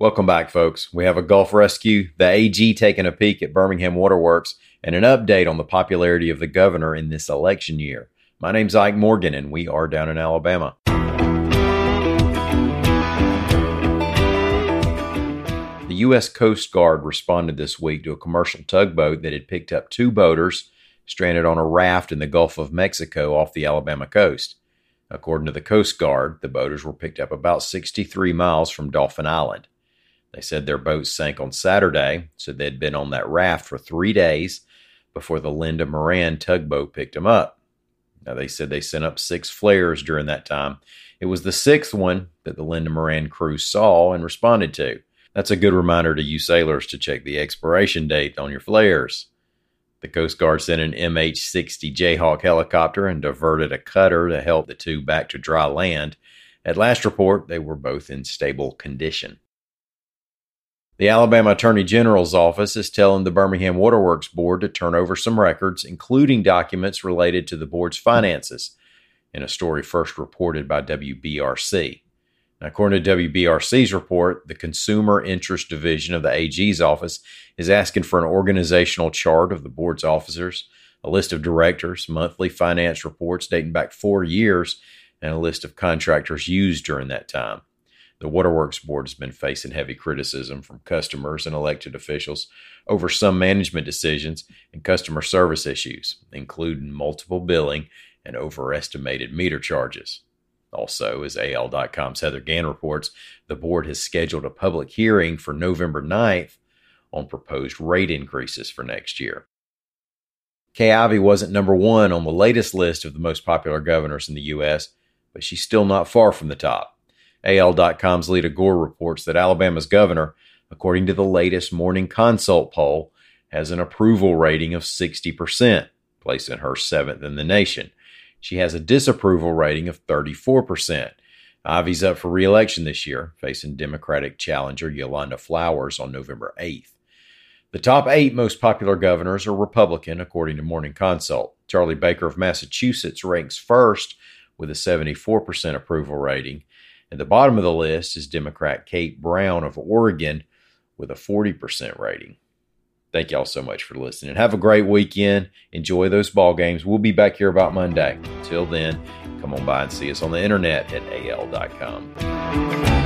Welcome back, folks. We have a Gulf rescue, the AG taking a peek at Birmingham Waterworks, and an update on the popularity of the governor in this election year. My name's Ike Morgan, and we are down in Alabama. The U.S. Coast Guard responded this week to a commercial tugboat that had picked up two boaters stranded on a raft in the Gulf of Mexico off the Alabama coast. According to the Coast Guard, the boaters were picked up about 63 miles from Dauphin Island. They said their boat sank on Saturday, so they'd been on that raft for three days before the Linda Moran tugboat picked them up. Now, they said they sent up six flares during that time. It was the sixth one that the Linda Moran crew saw and responded to. That's a good reminder to you sailors to check the expiration date on your flares. The Coast Guard sent an MH 60 Jayhawk helicopter and diverted a cutter to help the two back to dry land. At last report, they were both in stable condition. The Alabama Attorney General's office is telling the Birmingham Waterworks Board to turn over some records, including documents related to the board's finances, in a story first reported by WBRC. Now, according to WBRC's report, the Consumer Interest Division of the AG's office is asking for an organizational chart of the board's officers, a list of directors, monthly finance reports dating back four years, and a list of contractors used during that time. The Waterworks Board has been facing heavy criticism from customers and elected officials over some management decisions and customer service issues, including multiple billing and overestimated meter charges. Also, as AL.com's Heather Gann reports, the board has scheduled a public hearing for November 9th on proposed rate increases for next year. Kay wasn't number one on the latest list of the most popular governors in the U.S., but she's still not far from the top. AL.com's Leada Gore reports that Alabama's governor, according to the latest Morning Consult poll, has an approval rating of 60%, placing her seventh in the nation. She has a disapproval rating of 34%. Ivey's up for re-election this year, facing Democratic challenger Yolanda Flowers on November 8th. The top eight most popular governors are Republican, according to Morning Consult. Charlie Baker of Massachusetts ranks first with a 74% approval rating. At the bottom of the list is Democrat Kate Brown of Oregon with a 40% rating. Thank y'all so much for listening. Have a great weekend. Enjoy those ball games. We'll be back here about Monday. Until then, come on by and see us on the internet at al.com.